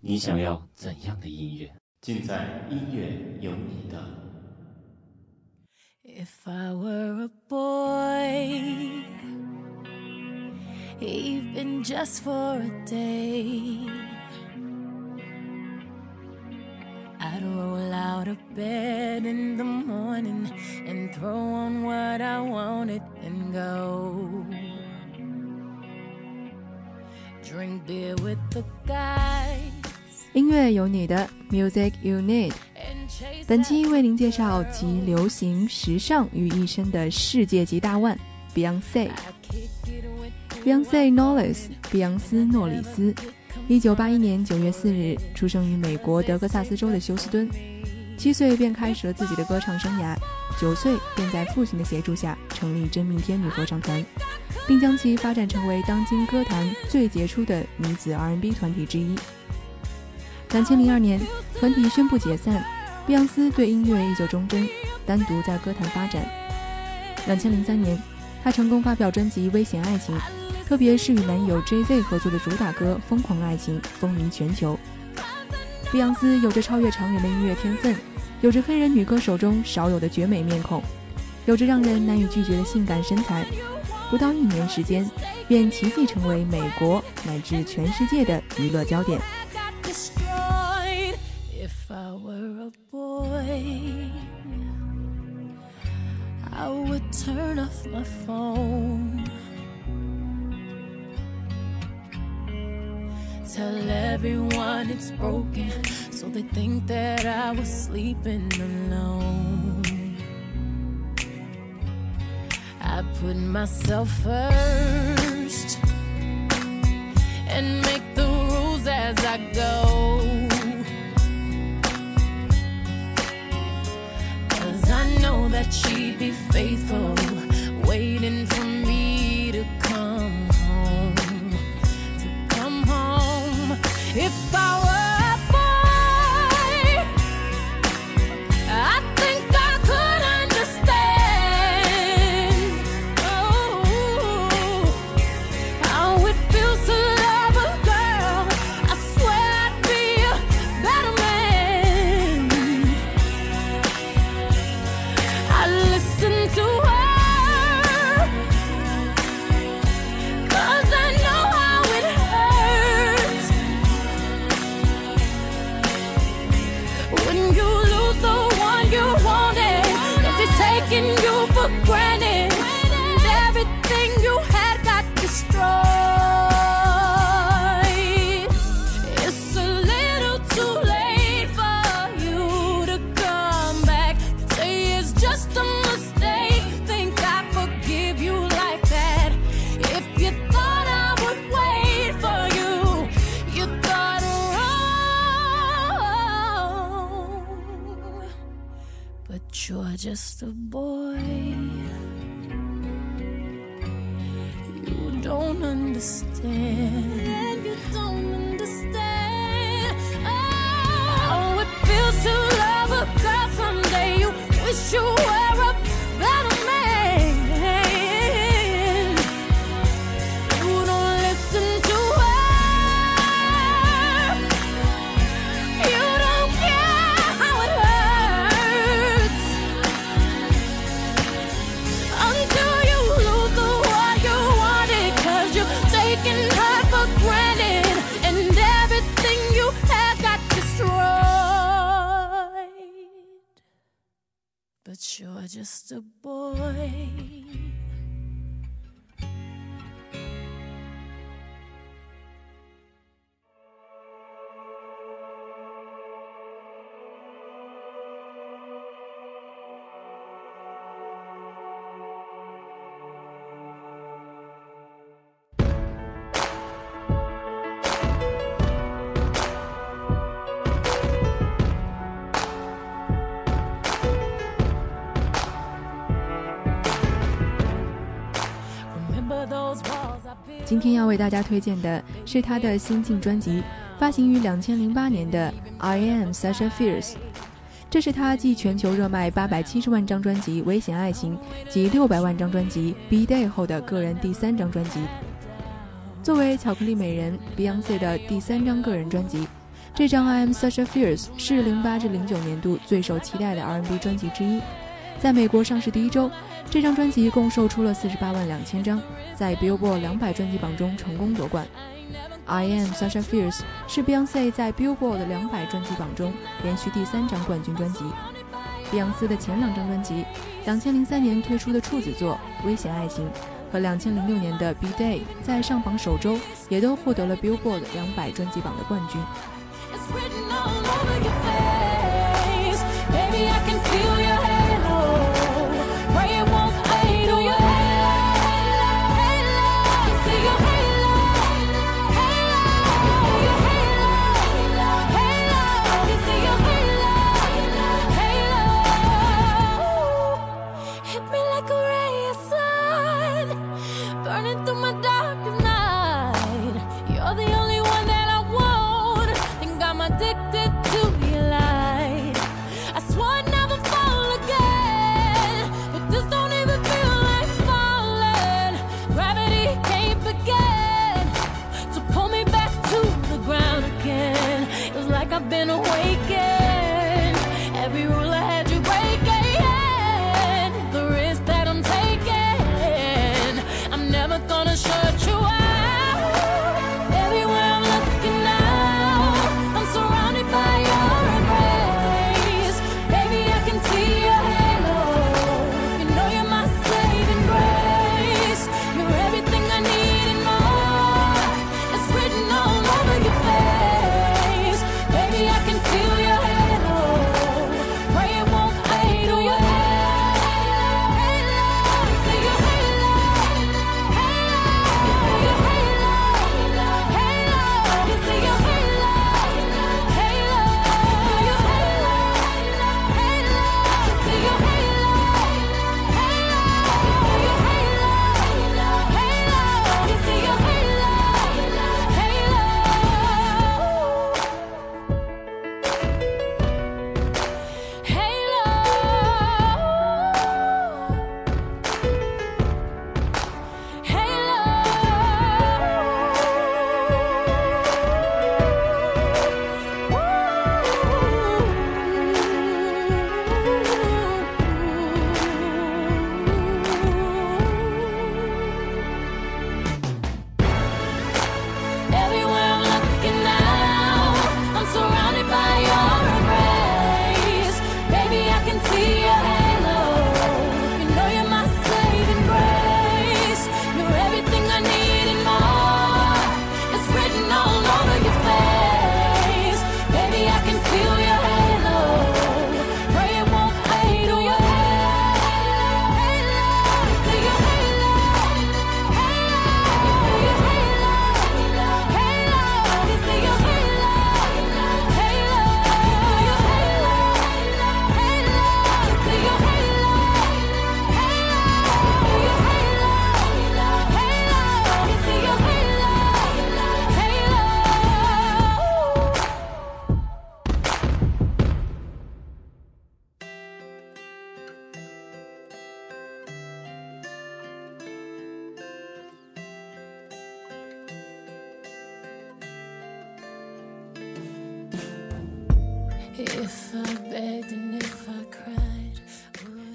你想要怎样的音乐？尽在音乐有你的。If I were a boy, even just for a day, I'd roll out of bed in the morning and throw on what I wanted and go. Drink beer with the guys. 音乐有你的，Music You Need。本期为您介绍集流行、时尚于一身的世界级大腕 Beyonce。 Beyonce Knowles，碧昂斯·诺里斯，一九八一年九月四日出生于美国德克萨斯州的休斯敦。七岁便开始了自己的歌唱生涯，九岁便在父亲的协助下成立真命天女合唱团，并将其发展成为当今歌坛最杰出的女子 R&B 团体之一。两千零二年，团体宣布解散。碧昂斯对音乐依旧忠贞，单独在歌坛发展。两千零三年，她成功发表专辑《危险爱情》，特别是与男友 J.Z 合作的主打歌《疯狂爱情》风靡全球。碧昂斯有着超越常人的音乐天分，有着黑人女歌手中少有的绝美面孔，有着让人难以拒绝的性感身材。不到一年时间，便奇迹成为美国乃至全世界的娱乐焦点。I would turn off my phone. Tell everyone it's broken, so they think that I was sleeping alone. I put myself first and make the rules as I go. Cause I know that she'd be faithful, waiting for me If I were 今天要为大家推荐的是他的新晋专辑，发行于两千零八年的《I Am Such a Fierce》。这是他继全球热卖八百七十万张专辑《危险爱情》及六百万张专辑《B Day》后的个人第三张专辑。作为巧克力美人 Beyonce 的第三张个人专辑，这张《I Am Such a Fierce》是零八至零九年度最受期待的 R&B 专辑之一。在美国上市第一周，这张专辑一共售出了四十八万两千张，在 Billboard 两百专辑榜中成功夺冠。I Am Such a Fierce 是 Beyonce 在 Billboard 两百专辑榜中连续第三张冠军专辑。碧昂斯的前两张专辑，两千零三年推出的处子作《危险爱情》和两千零六年的《B Day》在上榜首周也都获得了 Billboard 两百专辑榜的冠军。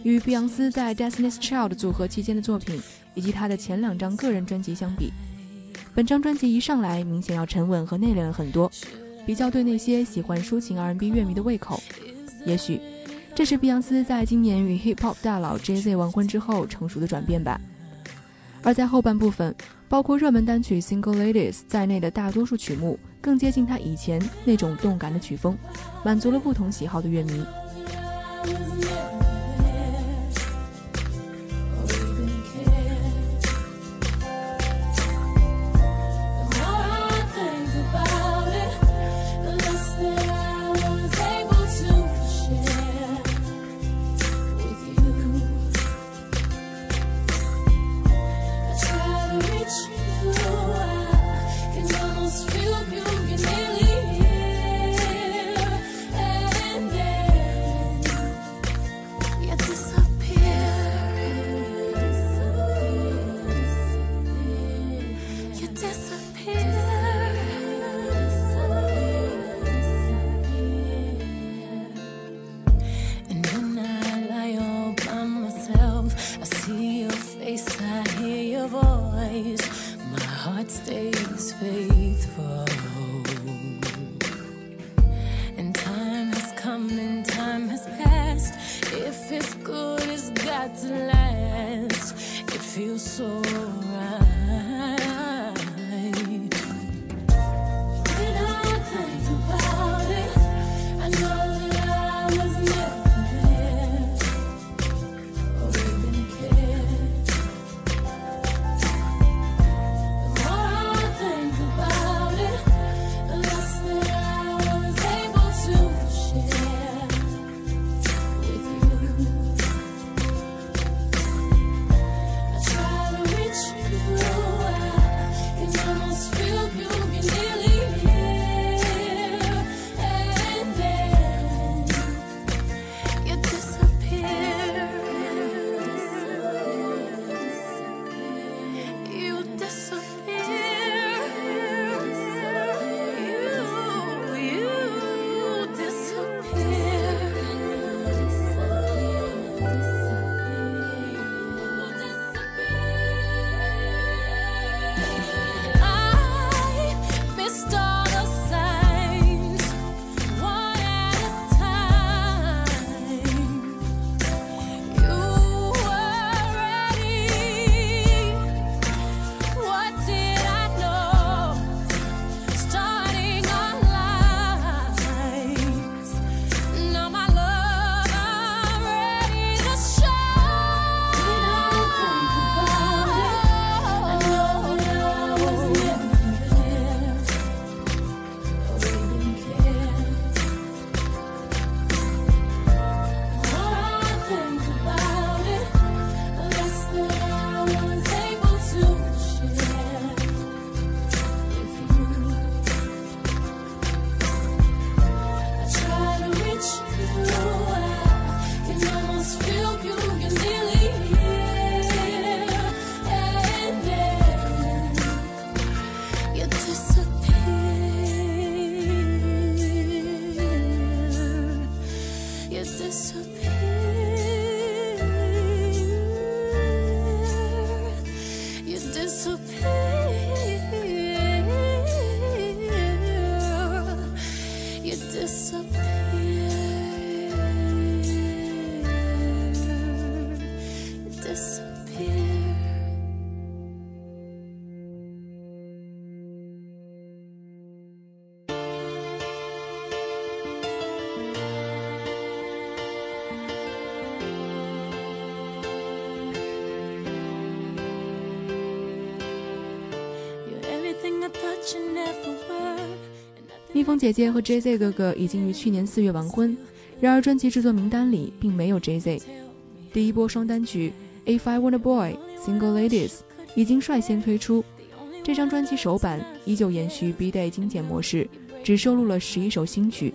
与碧昂斯在 Destiny's Child 组合期间的作品，以及他的前两张个人专辑相比，本张专辑一上来明显要沉稳和内敛了很多，比较对那些喜欢抒情 R&B 乐迷的胃口。也许这是碧昂斯在今年与 Hip Hop 大佬 Jay-Z 完婚之后成熟的转变吧。而在后半部分，包括热门单曲 Single Ladies 在内的大多数曲目，更接近他以前那种动感的曲风，满足了不同喜好的乐迷。lies, my heart stays faithful. And time has come and time has passed. If it's good, it's got to last. It feels so right. 蜜蜂姐姐和 J Z 哥哥已经于去年四月完婚，然而专辑制作名单里并没有 J Z。第一波双单曲《If I Want a Boy》Single Ladies 已经率先推出，这张专辑首版依旧延续 B Day 精简模式，只收录了十一首新曲，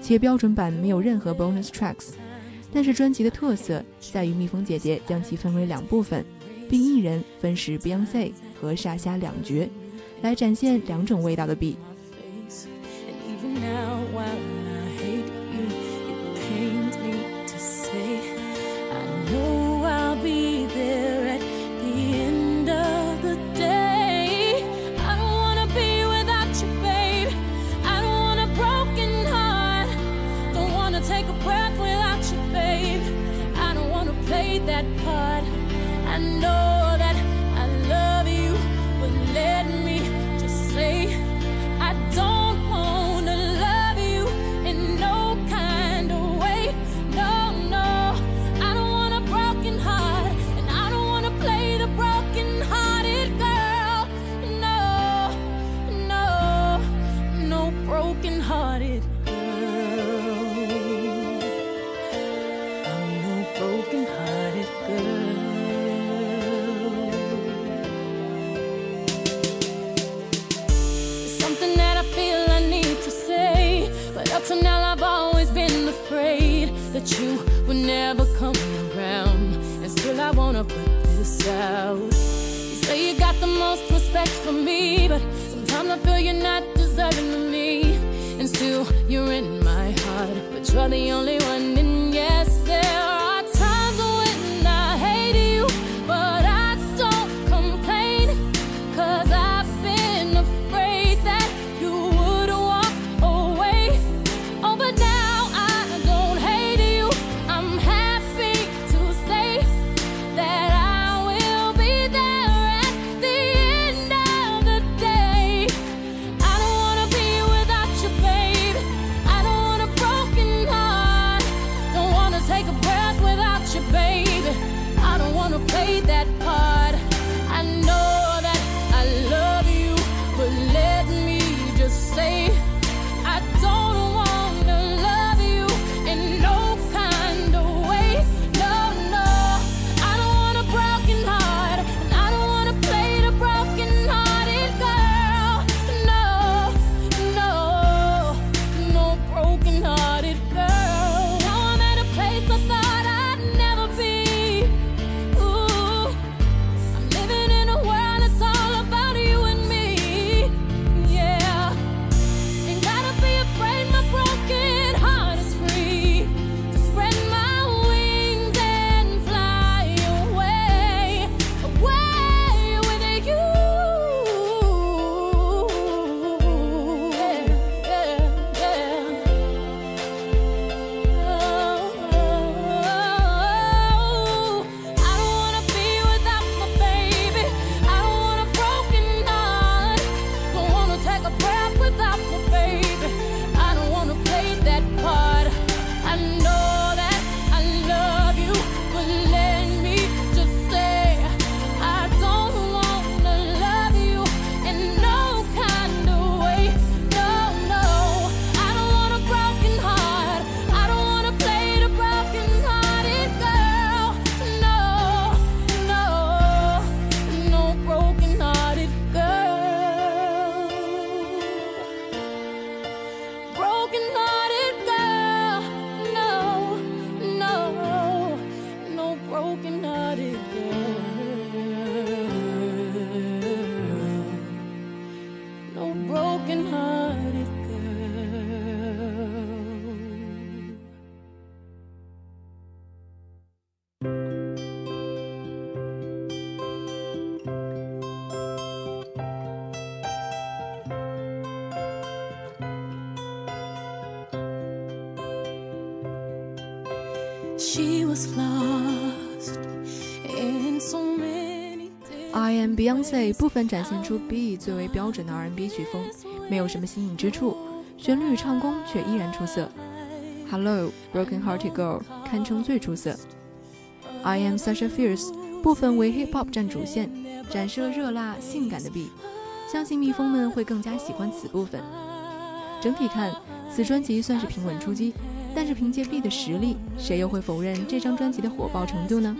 且标准版没有任何 bonus tracks。但是专辑的特色在于蜜蜂姐姐将其分为两部分，并一人分饰 Beyonce 和沙虾两角，来展现两种味道的 B。now while I hate you. It pains me to say, I know I'll be there at the end of the day. I don't wanna be without you, babe. I don't want a broken heart. Don't wanna take a breath without you, babe. I don't wanna play that part. I know. out. You say you got the most respect for me, but sometimes I feel you're not deserving of me. And still, you're in my heart, but you're the only one in your c 部分展现出 B 最为标准的 R&B 曲风，没有什么新颖之处，旋律与唱功却依然出色。Hello Broken Hearted Girl 堪称最出色。I am such a fierce 部分为 Hip Hop 占主线，展示了热辣性感的 B，相信蜜蜂们会更加喜欢此部分。整体看，此专辑算是平稳出击。但是凭借 B 的实力，谁又会否认这张专辑的火爆程度呢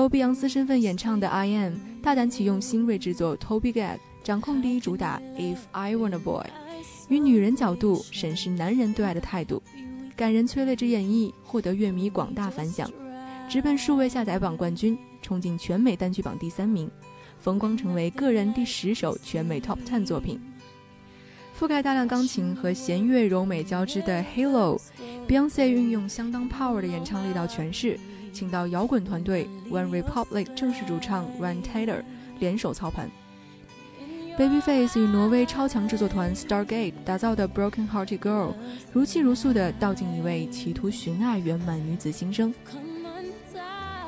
由碧昂斯身份演唱的《I Am》，大胆启用新锐制作 Toby Gad，掌控第一主打《If I Want a Boy》，与女人角度审视男人对爱的态度，感人催泪之演绎获得乐迷广大反响，直奔数位下载榜冠军，冲进全美单曲榜第三名，风光成为个人第十首全美 Top Ten 作品。覆盖大量钢琴和弦乐柔美交织的《Halo》，Beyonce 运用相当 power 的演唱力道诠释。请到摇滚团队 One Republic 正式主唱 Ryan Taylor 联手操盘。Babyface 与挪威超强制作团 Stargate 打造的《Broken Hearted Girl》，如泣如诉地道尽一位企图寻爱圆满女子心声。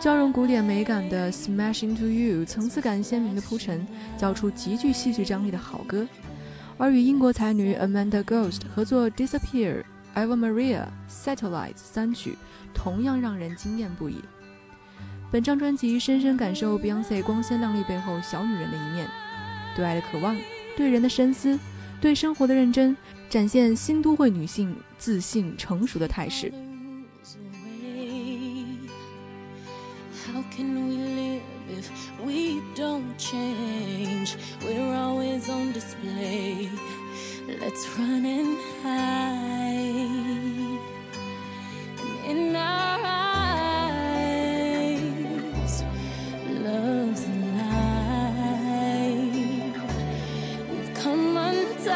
交融古典美感的《Smash Into You》，层次感鲜明的铺陈，交出极具戏剧张力的好歌。而与英国才女 Amanda Ghost 合作《Disappear》、Eva Maria、Satellite 三曲。同样让人惊艳不已。本张专辑深深感受 Beyonce 光鲜亮丽背后小女人的一面，对爱的渴望，对人的深思，对生活的认真，展现新都会女性自信成熟的态势。Let's run and hide. And in our eyes, love's alive. We've come untied,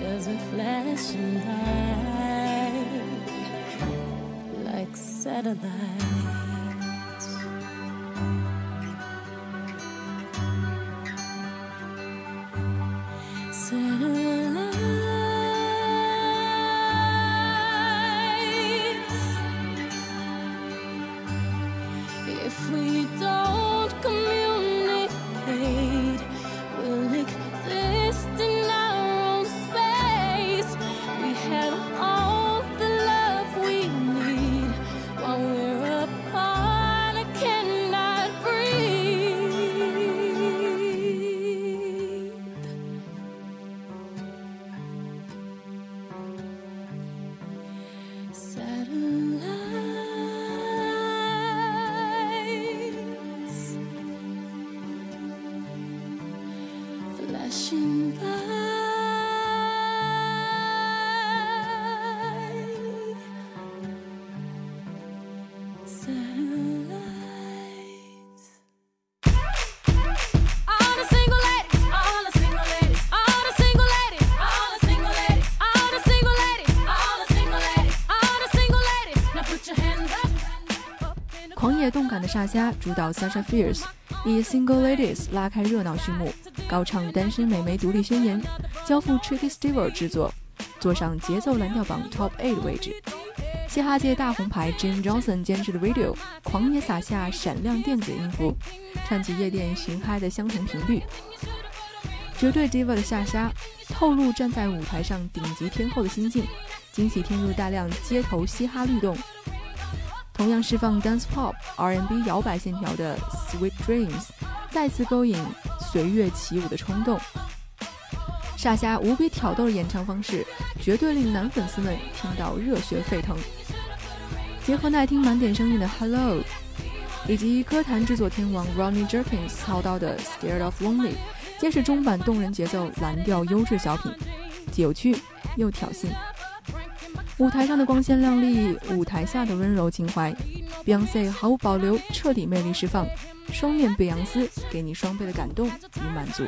cause we're flashing by like satellites. 狂野动感的沙虾主导 Sasha Fierce，以 Single Ladies 拉开热闹序幕，高唱单身美眉独立宣言，交付 Tricky Stewart 制作，坐上节奏蓝调榜 Top Eight 位置。嘻哈界大红牌 Jim Johnson 监制的 Video，狂野洒下闪亮电子音符，串起夜店寻嗨的相同频率。绝对 Diva 的夏夏，透露站在舞台上顶级天后的心境，惊喜添入大量街头嘻哈律动。同样释放 dance pop R&B 摇摆线条的 Sweet Dreams，再次勾引随乐起舞的冲动。傻虾无比挑逗的演唱方式，绝对令男粉丝们听到热血沸腾。结合耐听满点声音的 Hello，以及歌坛制作天王 Ronnie Jerkins 操刀的 Scared of Lonely，皆是中版动人节奏蓝调优质小品，既有趣又挑衅。舞台上的光鲜亮丽，舞台下的温柔情怀，Beyonce 毫无保留，彻底魅力释放，双面贝昂斯，给你双倍的感动与满足。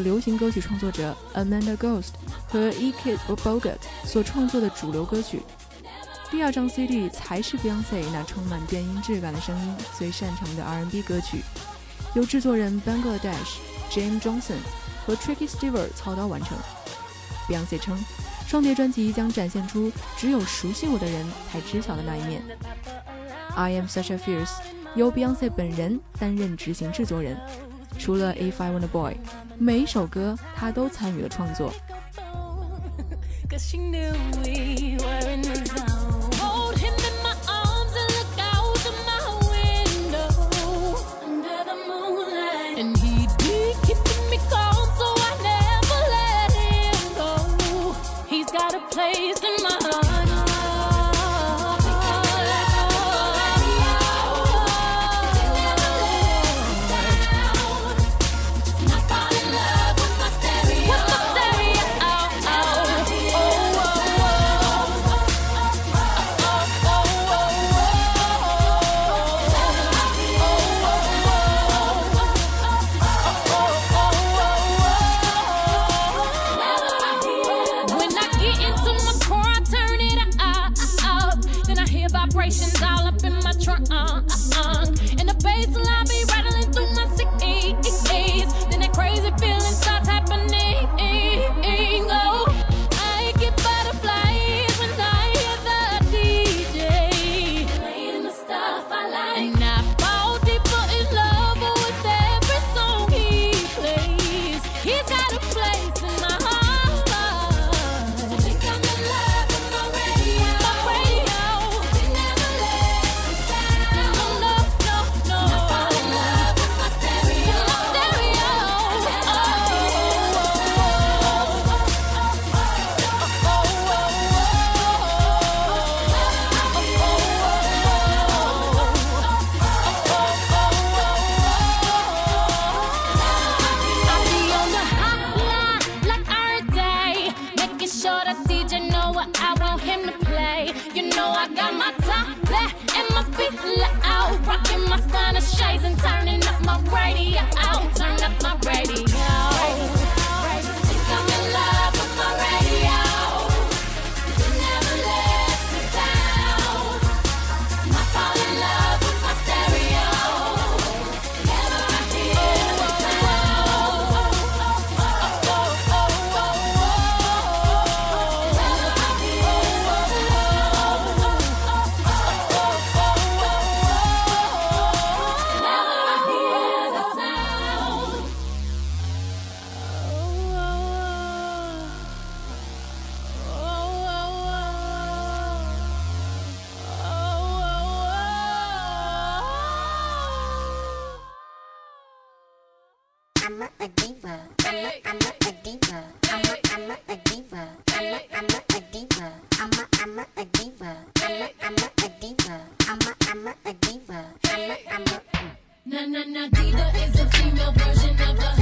流行歌曲创作者 Amanda Ghost 和 E Kid Bogut 所创作的主流歌曲。第二张 CD 才是 Beyonce 那充满电音质感的声音最擅长的 R&B 歌曲，由制作人 Bangladesh James Johnson 和 Tricky Stewart 操刀完成。Beyonce 称，双碟专辑将展现出只有熟悉我的人才知晓的那一面。I Am Such a Fierce 由 Beyonce 本人担任执行制作人，除了 If I Want a Boy，每一首歌他都参与了创作。I'm a, I'm a, diva. I'm a, I'm a, diva. I'm a, I'm a, diva. I'm a, I'm a, diva. I'm a, I'm a, diva. I'm a, I'm a, diva. I'm a, I'm a. Na na na diva is a female version of a.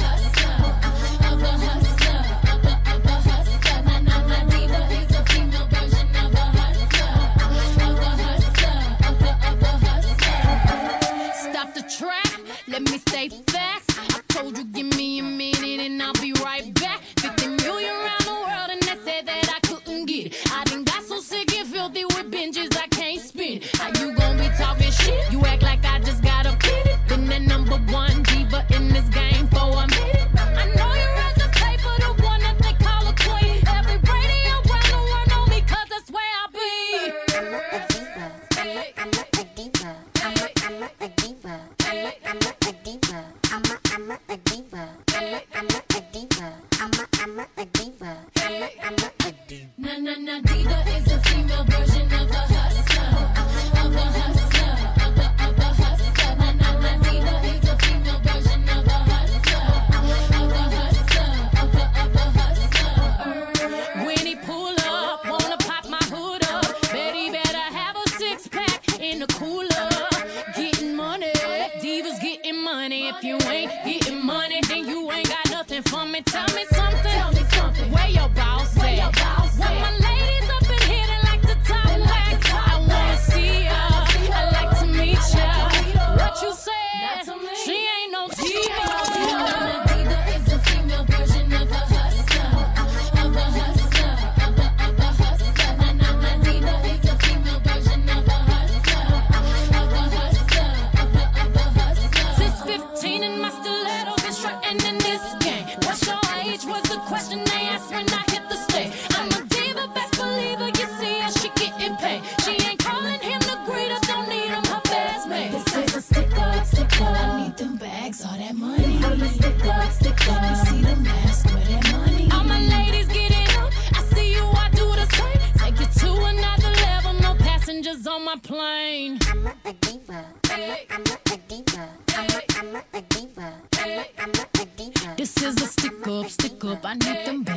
This is a stick up, stick up. I need them.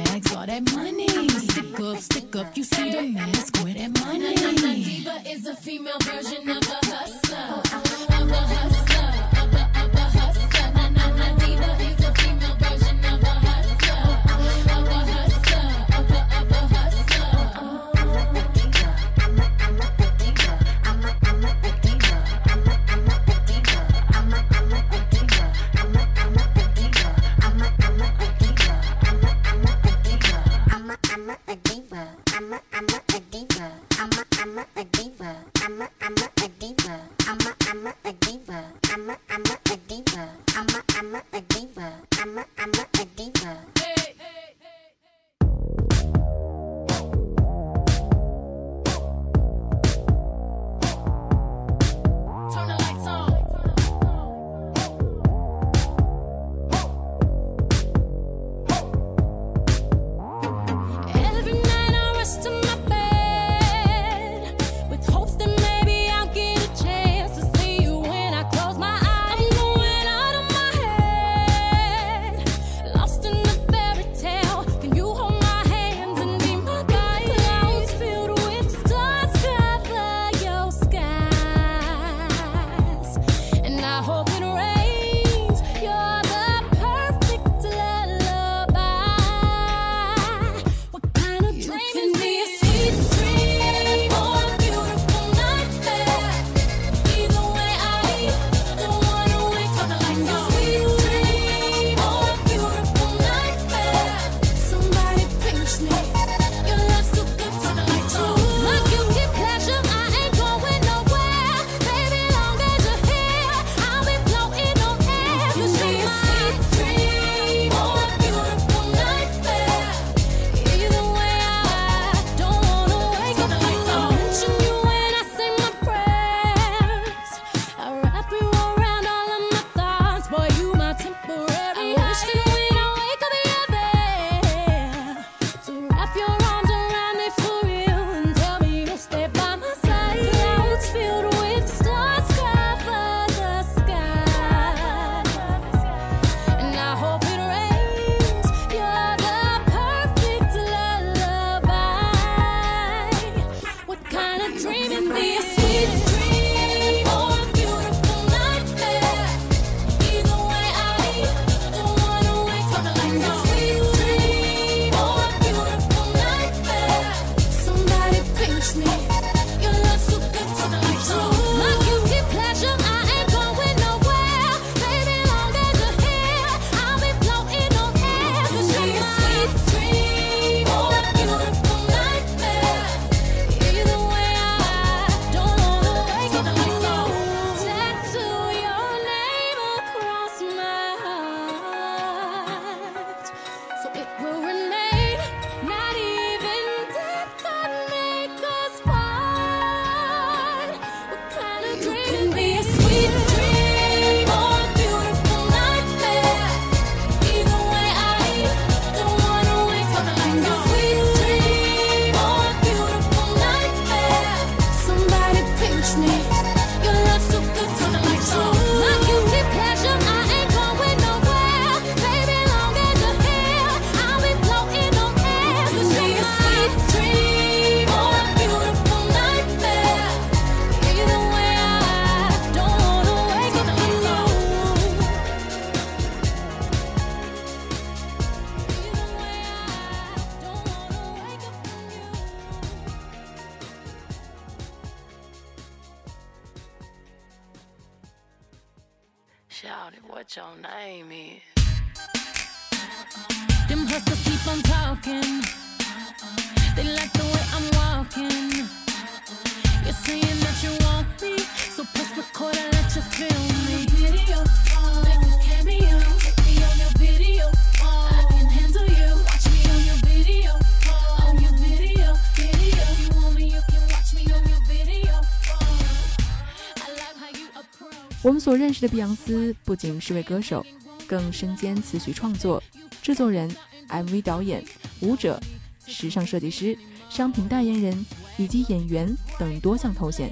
所认识的碧昂斯不仅是位歌手，更身兼词曲创作、制作人、MV 导演、舞者、时尚设计师、商品代言人以及演员等多项头衔。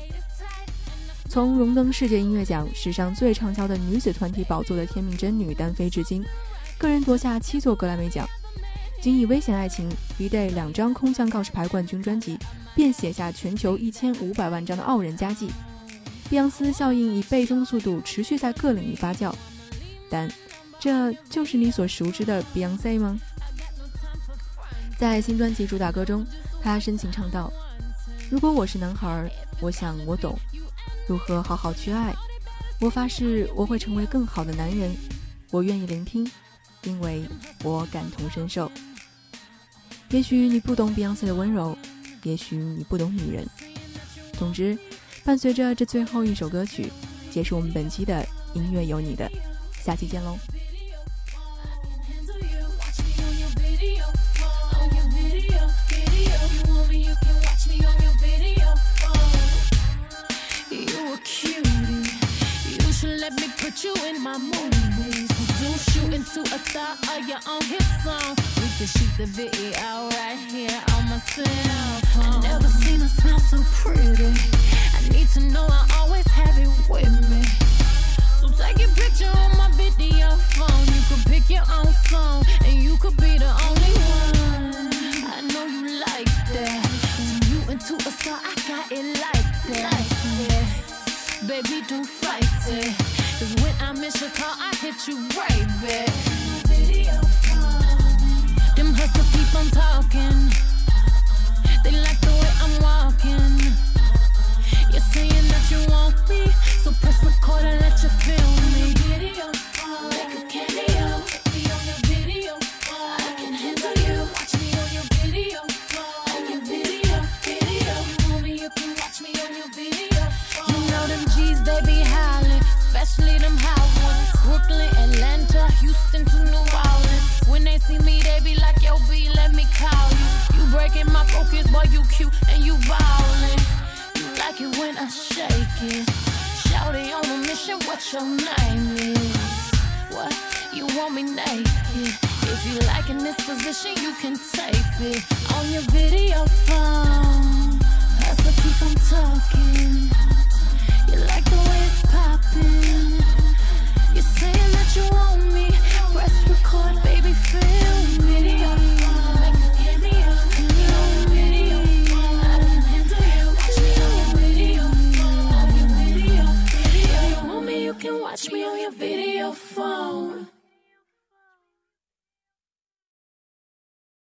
从荣登世界音乐奖史上最畅销的女子团体宝座的天命真女单飞至今，个人夺下七座格莱美奖，仅以《危险爱情》一对两张空降告示牌冠军专辑，便写下全球一千五百万张的傲人佳绩。碧昂斯效应以倍增速度持续在各领域发酵，但这就是你所熟知的 Beyonce 吗？在新专辑主打歌中，他深情唱道：“如果我是男孩，我想我懂如何好好去爱。我发誓我会成为更好的男人。我愿意聆听，因为我感同身受。也许你不懂 Beyonce 的温柔，也许你不懂女人。总之。”伴随着这最后一首歌曲，结束我们本期的音乐有你的，下期见喽。Let me put you in my mood. Need to know I always have it with me. So take a picture on my video phone. You could pick your own song, and you could be the only one. I know you like that. Turn you into a star, I got it like that. Yeah. Baby, don't fight it. Cause when I miss your call, I hit you right back.